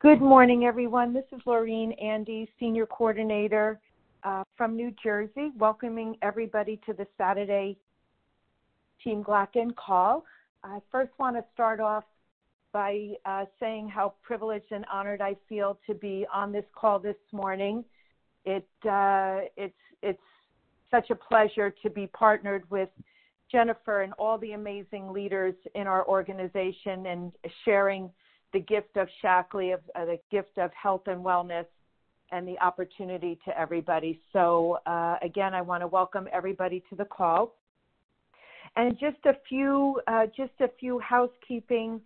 Good morning, everyone. This is Laureen Andy, Senior Coordinator uh, from New Jersey, welcoming everybody to the Saturday Team Glacken call. I first want to start off by uh, saying how privileged and honored I feel to be on this call this morning. It uh, it's it's such a pleasure to be partnered with Jennifer and all the amazing leaders in our organization and sharing the gift of Shaklee, of uh, the gift of health and wellness, and the opportunity to everybody. So uh, again, I want to welcome everybody to the call. And just a few, uh, just a few housekeeping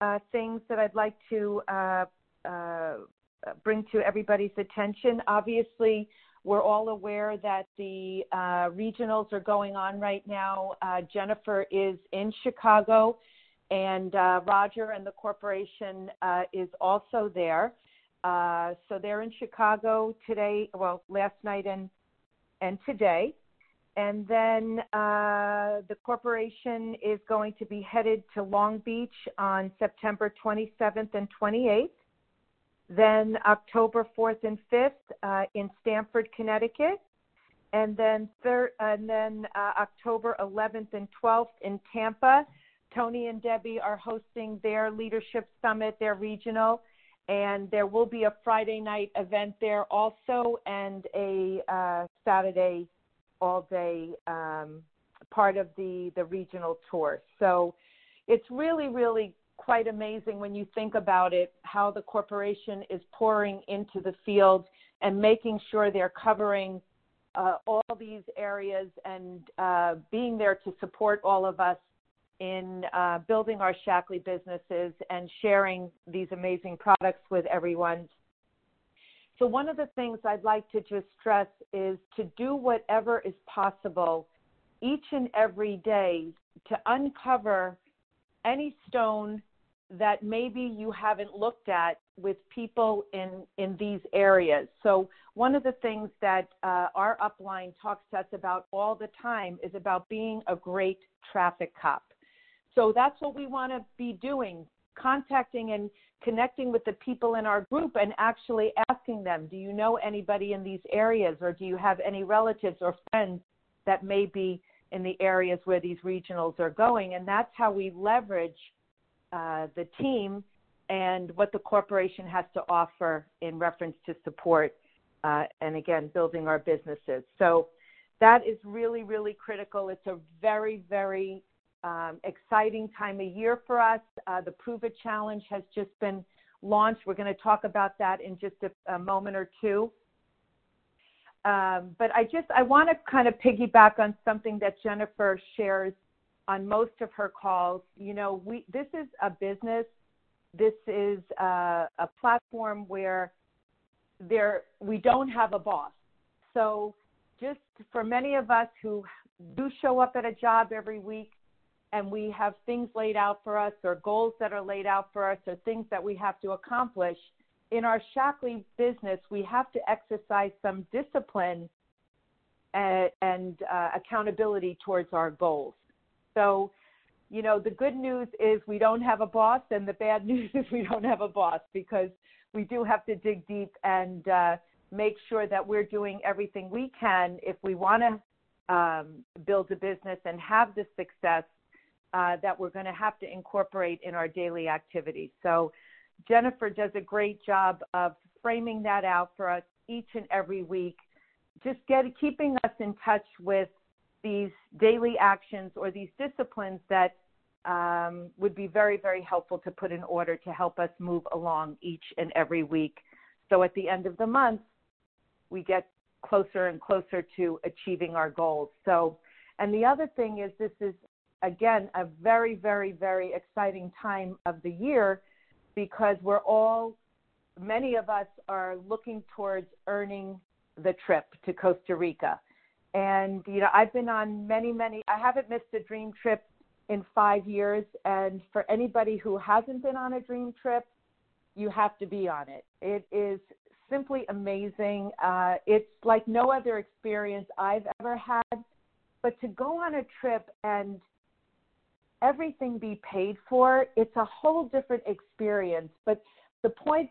uh, things that I'd like to uh, uh, bring to everybody's attention. Obviously, we're all aware that the regionals are going on right now. Jennifer is in Chicago and uh, Roger and the corporation uh, is also there. Uh, so they're in Chicago today, well, last night and and today, and then uh, the corporation is going to be headed to Long Beach on September 27th and 28th. Then October 4th and 5th uh, in Stamford, Connecticut, and then third, and then uh, October 11th and 12th in Tampa Tony and Debbie are hosting their leadership summit, their regional, and there will be a Friday night event there also, and a uh, Saturday all day um, part of the the regional tour. So it's really, really quite amazing when you think about it how the corporation is pouring into the field and making sure they're covering uh, all these areas and uh, being there to support all of us in uh, building our Shaklee businesses and sharing these amazing products with everyone. So, one of the things I'd like to just stress is to do whatever is possible each and every day to uncover any stone that maybe you haven't looked at with people in in these areas. So one of the things that uh, our upline talks to us about all the time is about being a great traffic cop. So that's what we want to be doing contacting and connecting with the people in our group and actually asking them, do you know anybody in these areas or do you have any relatives or friends that may be in the areas where these regionals are going? And that's how we leverage uh, the team and what the corporation has to offer in reference to support uh, and again, building our businesses. So that is really, really critical. It's a very, very um, exciting time of year for us. Uh, the Prove It Challenge has just been launched. We're going to talk about that in just a, a moment or two. Um, but I just I want to kind of piggyback on something that Jennifer shares on most of her calls. You know, we this is a business. This is a, a platform where there we don't have a boss. So just for many of us who do show up at a job every week, and we have things laid out for us or goals that are laid out for us or things that we have to accomplish, in our Shaklee business, we have to exercise some discipline and, and uh, accountability towards our goals. So, you know, the good news is we don't have a boss, and the bad news is we don't have a boss because we do have to dig deep and uh, make sure that we're doing everything we can if we want to um, build a business and have the success uh, that we're going to have to incorporate in our daily activities. So Jennifer does a great job of framing that out for us each and every week, just get keeping us in touch with these daily actions or these disciplines that um, would be very, very helpful to put in order to help us move along each and every week. So at the end of the month, we get closer and closer to achieving our goals. So, and the other thing is this is again, a very, very, very exciting time of the year because we're all, many of us are looking towards earning the trip to Costa Rica. And, you know, I've been on many, many, I haven't missed a dream trip in five years. And for anybody who hasn't been on a dream trip, you have to be on it. It is simply amazing. Uh, it's like no other experience I've ever had. But to go on a trip and everything be paid for, it's a whole different experience. But the point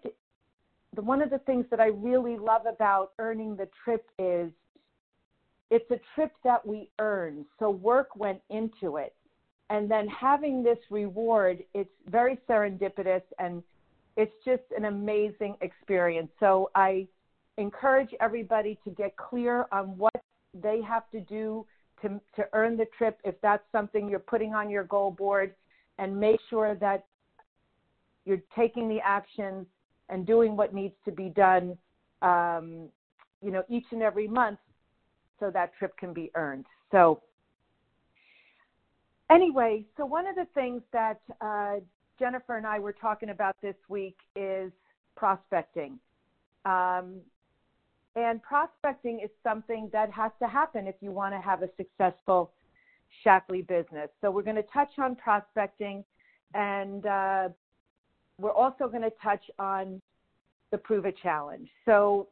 the, one of the things that I really love about earning the trip is it's a trip that we earn. So work went into it. And then having this reward, it's very serendipitous and it's just an amazing experience. So I encourage everybody to get clear on what they have to do to, to earn the trip if that's something you're putting on your goal board and make sure that you're taking the actions and doing what needs to be done um, you know each and every month so that trip can be earned. So anyway so one of the things that uh, jennifer and i were talking about this week is prospecting. Um, and prospecting is something that has to happen if you want to have a successful Shaklee business. So we're going to touch on prospecting, and uh, we're also going to touch on the Prove Challenge. So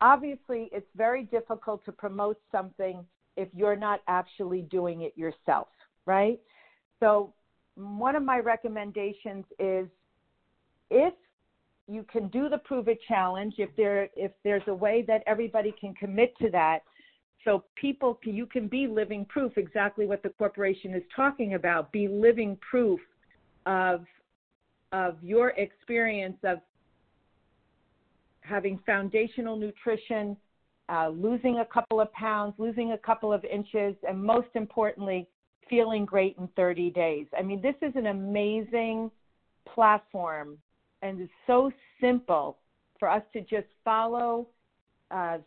obviously, it's very difficult to promote something if you're not actually doing it yourself, right? So one of my recommendations is if you can do the prove it challenge if there if there's a way that everybody can commit to that. So people you can be living proof exactly what the corporation is talking about. Be living proof of of your experience of having foundational nutrition uh, losing a couple of pounds losing a couple of inches and most importantly feeling great in 30 days. I mean this is an amazing platform and it's so simple for us to just follow uh,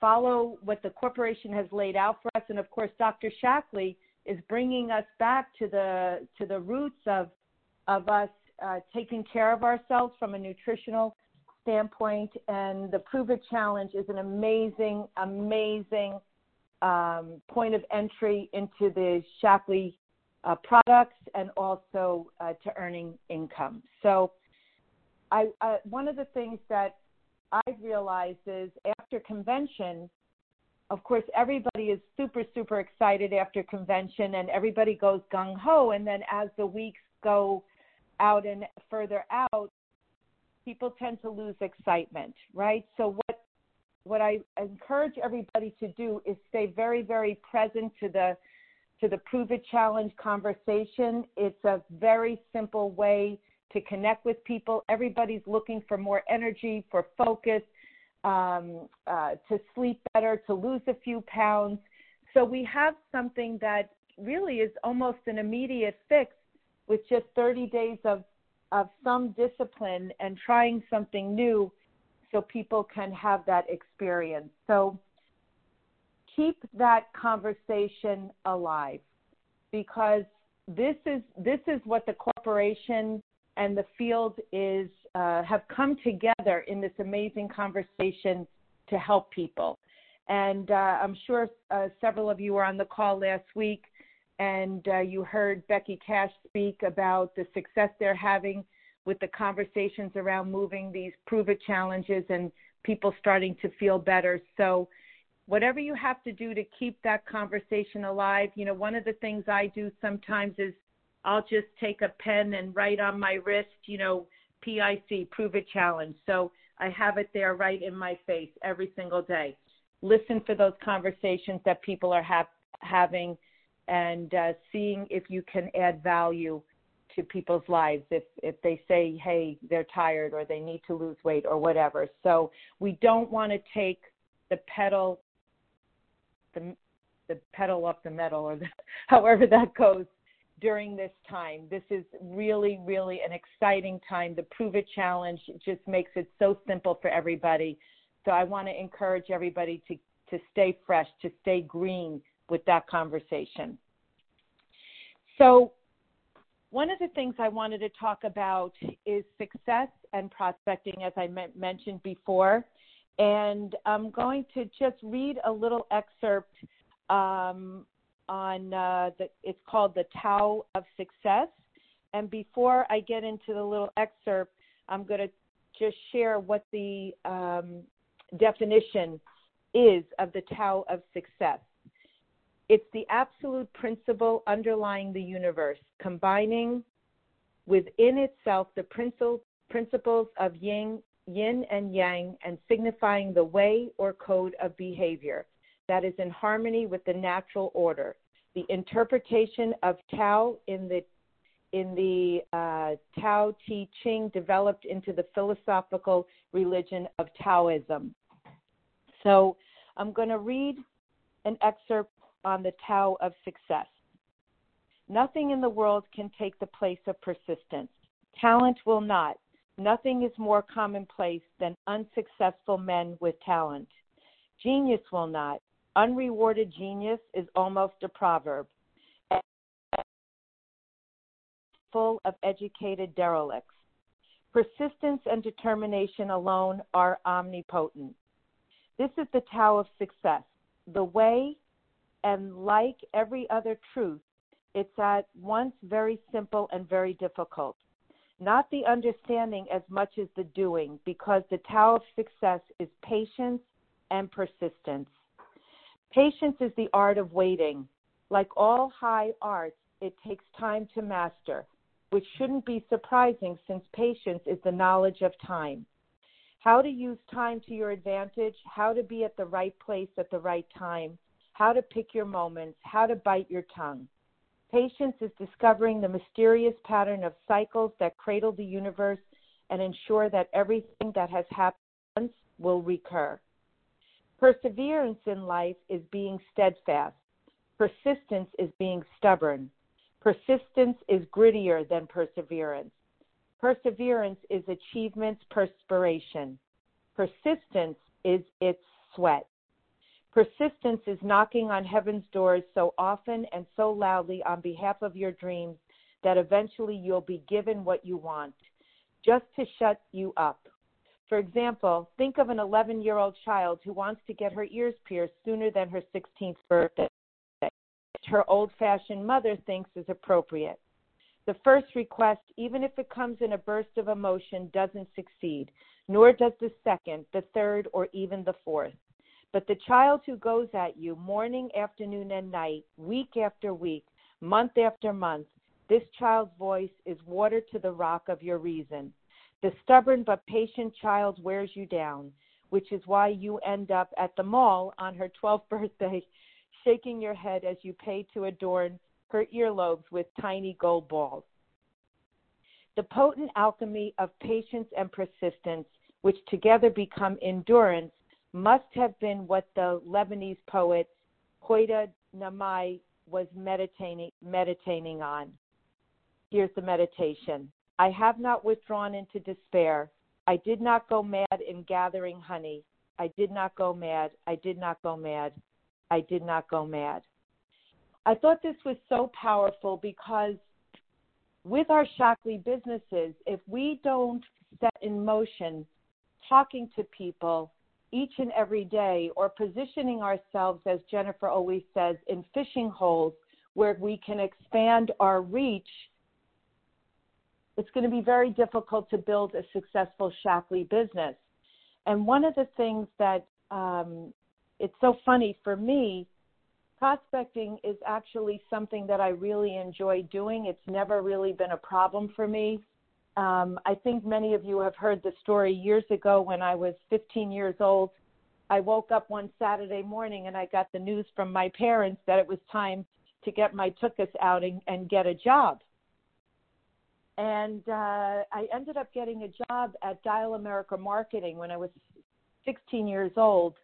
follow what the corporation has laid out for us. And of course, Dr. Shaklee is bringing us back to the to the roots of of us uh, taking care of ourselves from a nutritional standpoint. And the Prove It Challenge is an amazing, amazing um, point of entry into the Shaklee uh, products and also uh, to earning income. So I, uh, one of the things that I've realized is after convention, of course, everybody is super, super excited after convention and everybody goes gung ho. And then as the weeks go out and further out, people tend to lose excitement, right? So, what what I encourage everybody to do is stay very, very present to the to the Prove It Challenge conversation. It's a very simple way to connect with people. Everybody's looking for more energy, for focus, um, uh, to sleep better, to lose a few pounds. So we have something that really is almost an immediate fix with just 30 days of, of some discipline and trying something new so people can have that experience. So keep that conversation alive because this is this is what the corporation and the field is uh, have come together in this amazing conversation to help people. And uh, I'm sure uh, several of you were on the call last week, and uh, you heard Becky Cash speak about the success they're having with the conversations around moving these prove it challenges and people starting to feel better. So, whatever you have to do to keep that conversation alive, you know, one of the things I do sometimes is I'll just take a pen and write on my wrist, you know, PIC, prove it challenge. So I have it there right in my face every single day. Listen for those conversations that people are ha- having and uh, seeing if you can add value to people's lives if if they say hey they're tired or they need to lose weight or whatever so we don't want to take the pedal the the pedal off the metal or the, however that goes during this time. This is really, really an exciting time. The Prove It Challenge just makes it so simple for everybody. So I want to encourage everybody to, to stay fresh, to stay green with that conversation. So, one of the things I wanted to talk about is success and prospecting, as I mentioned before. And I'm going to just read a little excerpt um, on uh, the, it's called the Tao of Success. And before I get into the little excerpt, I'm going to just share what the um, definition is of the Tao of Success. It's the absolute principle underlying the universe, combining within itself the principles of yin yin and yang, and signifying the way or code of behavior that is in harmony with the natural order. The interpretation of Tao in the in the uh, Tao Te Ching developed into the philosophical religion of Taoism. So I'm going to read an excerpt on the Tao of success. Nothing in the world can take the place of persistence. Talent will not. Nothing is more commonplace than unsuccessful men with talent. Genius will not. Unrewarded genius is almost a proverb. Full of educated derelicts. Persistence and determination alone are omnipotent. This is the Tao of success. The way, and like every other truth, it's at once very simple and very difficult. Not the understanding as much as the doing, because the Tao of success is patience and persistence. Patience is the art of waiting. Like all high arts, it takes time to master, which shouldn't be surprising since patience is the knowledge of time. How to use time to your advantage, how to be at the right place at the right time, how to pick your moments, how to bite your tongue. Patience is discovering the mysterious pattern of cycles that cradle the universe and ensure that everything that has happened once will recur. Perseverance in life is being steadfast. Persistence is being stubborn. Persistence is grittier than perseverance. Perseverance is achievement's perspiration. Persistence is its sweat. Persistence is knocking on heaven's doors so often and so loudly on behalf of your dreams that eventually you'll be given what you want, just to shut you up. For example, think of an 11 year old child who wants to get her ears pierced sooner than her 16th birthday. Her old fashioned mother thinks is appropriate. The first request, even if it comes in a burst of emotion, doesn't succeed, nor does the second, the third, or even the fourth. But the child who goes at you morning, afternoon, and night, week after week, month after month, this child's voice is water to the rock of your reason. The stubborn but patient child wears you down, which is why you end up at the mall on her 12th birthday, shaking your head as you pay to adorn her earlobes with tiny gold balls. The potent alchemy of patience and persistence, which together become endurance, must have been what the Lebanese poet Hoyda Namai was meditating, meditating on. Here's the meditation I have not withdrawn into despair. I did not go mad in gathering honey. I did not go mad. I did not go mad. I did not go mad. I thought this was so powerful because with our Shaklee businesses, if we don't set in motion talking to people each and every day or positioning ourselves, as Jennifer always says, in fishing holes where we can expand our reach, it's going to be very difficult to build a successful Shaklee business. And one of the things that um, it's so funny for me, prospecting is actually something that I really enjoy doing. It's never really been a problem for me. Um, I think many of you have heard the story years ago when I was 15 years old. I woke up one Saturday morning and I got the news from my parents that it was time to get my tuchus out and get a job. And uh, I ended up getting a job at Dial America Marketing when I was 16 years old.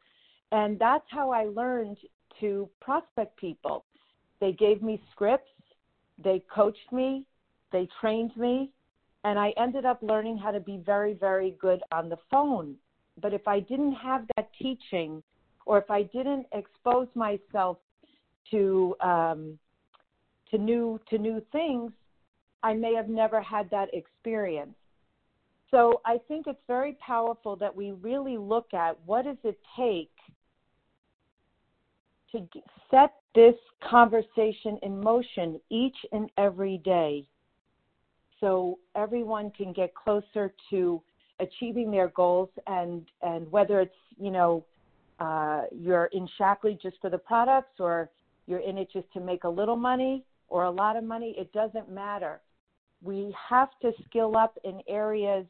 And that's how I learned to prospect people. They gave me scripts, they coached me, they trained me, and I ended up learning how to be very, very good on the phone. But if I didn't have that teaching, or if I didn't expose myself to um, to new to new things, I may have never had that experience. So I think it's very powerful that we really look at what does it take to set this conversation in motion each and every day so everyone can get closer to achieving their goals and and whether it's you know uh, you're in Shaklee just for the products or you're in it just to make a little money or a lot of money it doesn't matter we have to skill up in areas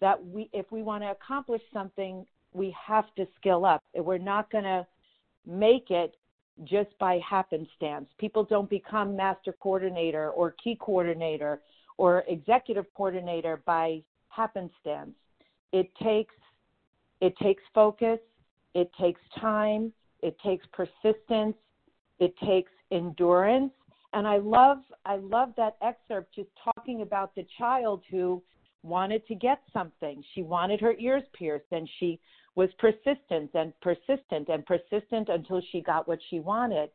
that we if we want to accomplish something, we have to skill up. We're not going to make it just by happenstance. People don't become master coordinator or key coordinator or executive coordinator by happenstance. It takes it takes focus, it takes time, it takes persistence, it takes endurance. And I love I love that excerpt just talking about the child who wanted to get something. She wanted her ears pierced and she was persistent and persistent and persistent until she got what she wanted.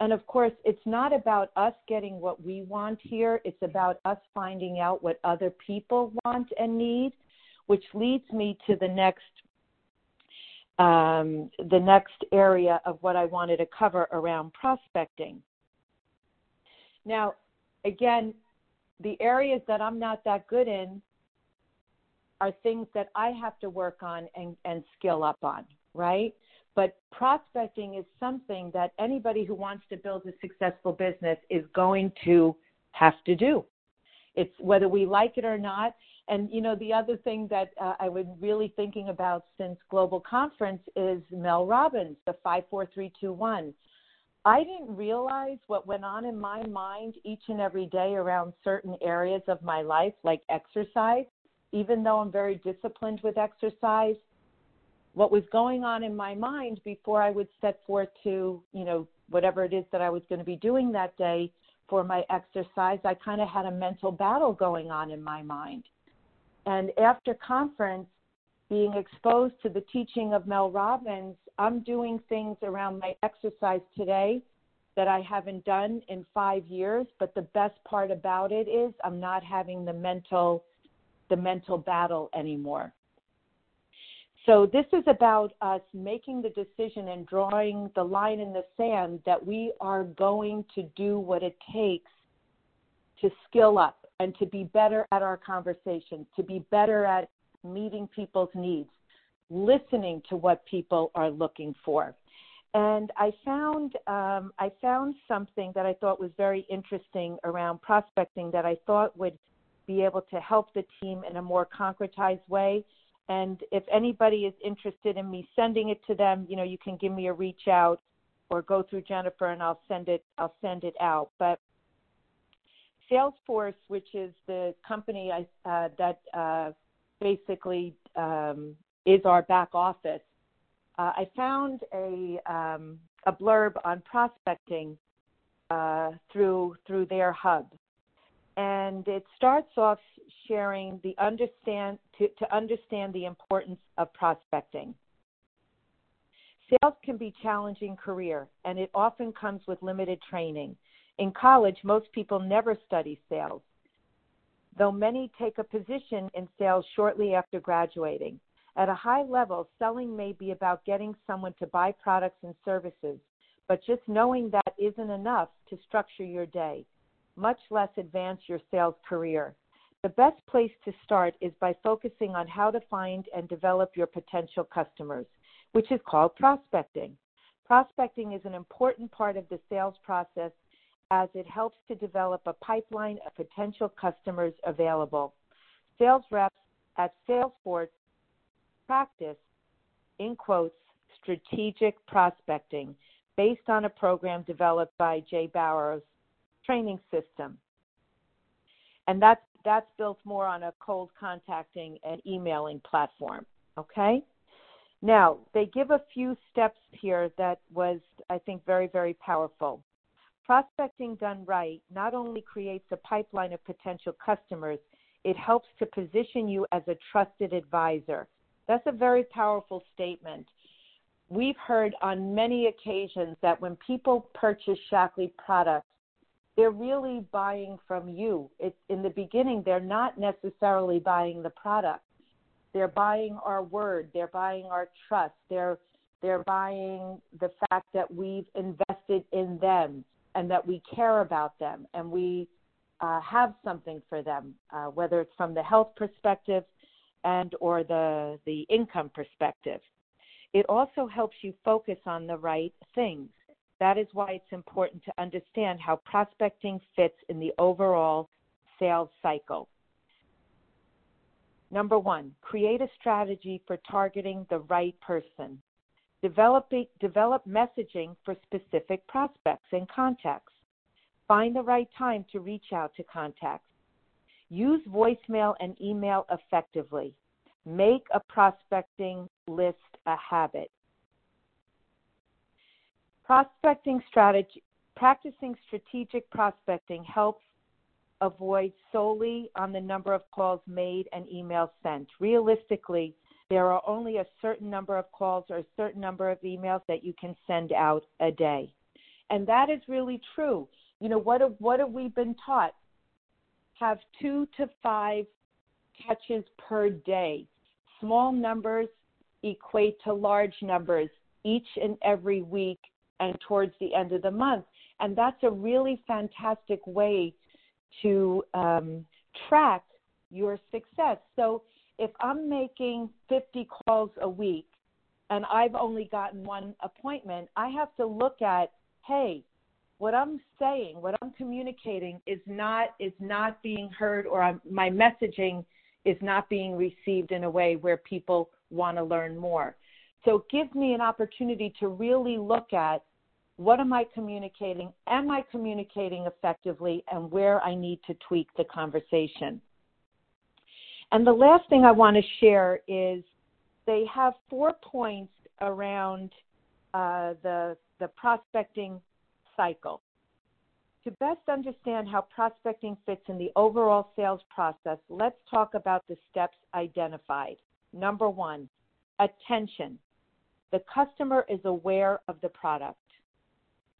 And of course, it's not about us getting what we want here, it's about us finding out what other people want and need, which leads me to the next um, the next area of what I wanted to cover around prospecting. Now, again, the areas that I'm not that good in are things that I have to work on and, and skill up on, right? But prospecting is something that anybody who wants to build a successful business is going to have to do. It's whether we like it or not. And you know, the other thing that uh, I was really thinking about since Global Conference is Mel Robbins, the five, four, three, two, one. I didn't realize what went on in my mind each and every day around certain areas of my life, like exercise even though I'm very disciplined with exercise, what was going on in my mind before I would set forth to, you know, whatever it is that I was going to be doing that day for my exercise, I kind of had a mental battle going on in my mind. And after conference, being exposed to the teaching of Mel Robbins, I'm doing things around my exercise today that I haven't done in five years. But the best part about it is I'm not having the mental the mental battle anymore. So, this is about us making the decision and drawing the line in the sand that we are going to do what it takes to skill up and to be better at our conversations, to be better at meeting people's needs, listening to what people are looking for. And I found um, I found something that I thought was very interesting around prospecting that I thought would be able to help the team in a more concretized way. And if anybody is interested in me sending it to them, you know, you can give me a reach out or go through Jennifer and I'll send it I'll send it out. But Salesforce, which is the company I, uh, that uh, basically um, is our back office, uh, I found a um, a blurb on prospecting uh, through through their hub, and it starts off sharing the understand to, to understand the importance of prospecting. Sales can be challenging career, and it often comes with limited training. In college, most people never study sales, though many take a position in sales shortly after graduating. At a high level, selling may be about getting someone to buy products and services, but just knowing that isn't enough to structure your day much less advance your sales career. The best place to start is by focusing on how to find and develop your potential customers, which is called prospecting. Prospecting is an important part of the sales process as it helps to develop a pipeline of potential customers available. Sales reps at Salesforce practice, in quotes, strategic prospecting based on a program developed by Jay Bauer's training system. And that's that's built more on a cold contacting and emailing platform. Okay? Now, they give a few steps here that was, I think, very, very powerful. Prospecting done right not only creates a pipeline of potential customers, it helps to position you as a trusted advisor. That's a very powerful statement. We've heard on many occasions that when people purchase Shaklee products, they're really buying from you. It's in the beginning, they're not necessarily buying the product. They're buying our word. They're buying our trust. They're they're buying the fact that we've invested in them and that we care about them and we uh, have something for them, uh, whether it's from the health perspective and or the the income perspective. It also helps you focus on the right things. That is why it's important to understand how prospecting fits in the overall sales cycle. Number one, create a strategy for targeting the right person. Develop, develop messaging for specific prospects and contacts. Find the right time to reach out to contacts. Use voicemail and email effectively. Make a prospecting list a habit. Prospecting strategy, practicing strategic prospecting helps avoid solely on the number of calls made and emails sent. Realistically, there are only a certain number of calls or a certain number of emails that you can send out a day. And that is really true. You know, what have, what have we been taught? Have two to five touches per day. Small numbers equate to large numbers each and every week and towards the end of the month. And that's a really fantastic way to um, track your success. So if I'm making 50 calls a week and I've only gotten one appointment, I have to look at, hey, what I'm saying, what I'm communicating is not is not being heard or I'm, my messaging is not being received in a way where people want to learn more. So give me an opportunity to really look at what am I communicating? Am I communicating effectively? And where I need to tweak the conversation. And the last thing I want to share is they have four points around uh, the, the prospecting cycle. To best understand how prospecting fits in the overall sales process, let's talk about the steps identified. Number one, attention. The customer is aware of the product.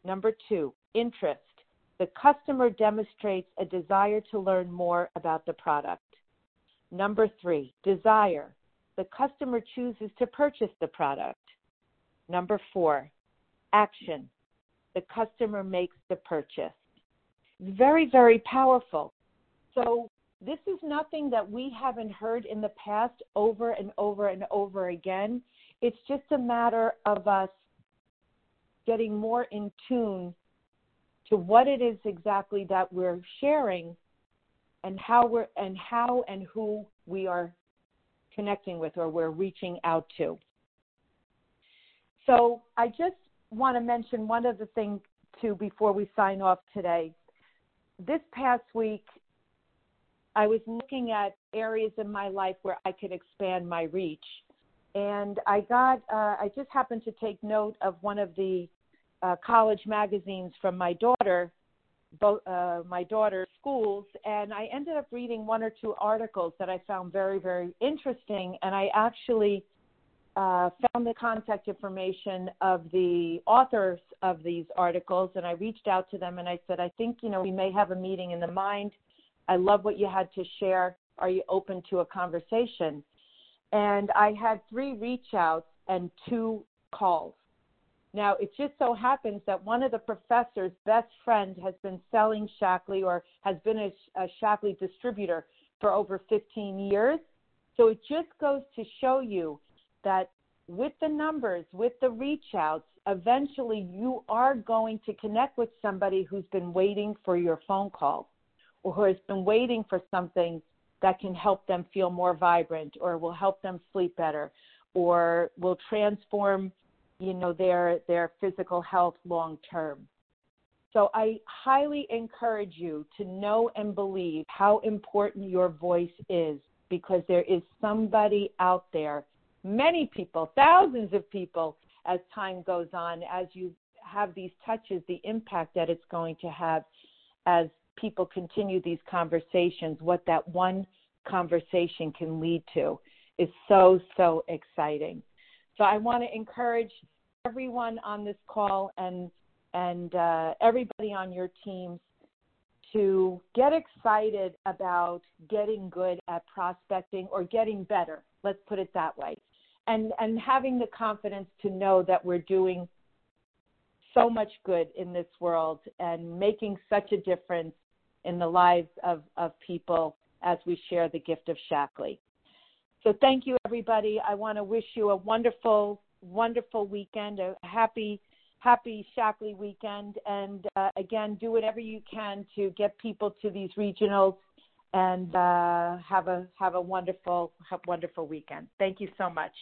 Number two, interest. The customer demonstrates a desire to learn more about the product. Number three, desire. The customer chooses to purchase the product. Number four, action. The customer makes the purchase. Very, very powerful. So this is nothing that we haven't heard in the past over and over and over again. It's just a matter of us getting more in tune to what it is exactly that we're sharing and how we're and how and who we are connecting with or we're reaching out to. So I just want to mention one other thing too before we sign off today. This past week I was looking at areas in my life where I could expand my reach. And I got, uh, I just happened to take note of one of the uh, college magazines from my daughter, both uh, my daughter's schools, and I ended up reading one or two articles that I found very, very interesting. And I actually uh, found the contact information of the authors of these articles, and I reached out to them and I said, I think you know we may have a meeting in the mind. I love what you had to share. Are you open to a conversation? And I had three reach outs and two calls. Now, it just so happens that one of the professor's best friend has been selling Shaklee or has been a, a Shaklee distributor for over 15 years. So it just goes to show you that with the numbers, with the reach outs, eventually you are going to connect with somebody who's been waiting for your phone call or who has been waiting for something that can help them feel more vibrant or will help them sleep better or will transform you know their their physical health long term. So i highly encourage you to know and believe how important your voice is because there is somebody out there many people thousands of people as time goes on as you have these touches the impact that it's going to have as people continue these conversations what that one conversation can lead to is so so exciting so I want to encourage everyone on this call and and uh, everybody on your teams to get excited about getting good at prospecting or getting better. Let's put it that way, and and having the confidence to know that we're doing so much good in this world and making such a difference in the lives of, of people as we share the gift of Shaklee. So thank you, everybody. I want to wish you a wonderful, wonderful weekend, a happy, happy Shaklee weekend. And uh, again, do whatever you can to get people to these regionals and uh, have a have a wonderful have wonderful weekend. Thank you so much.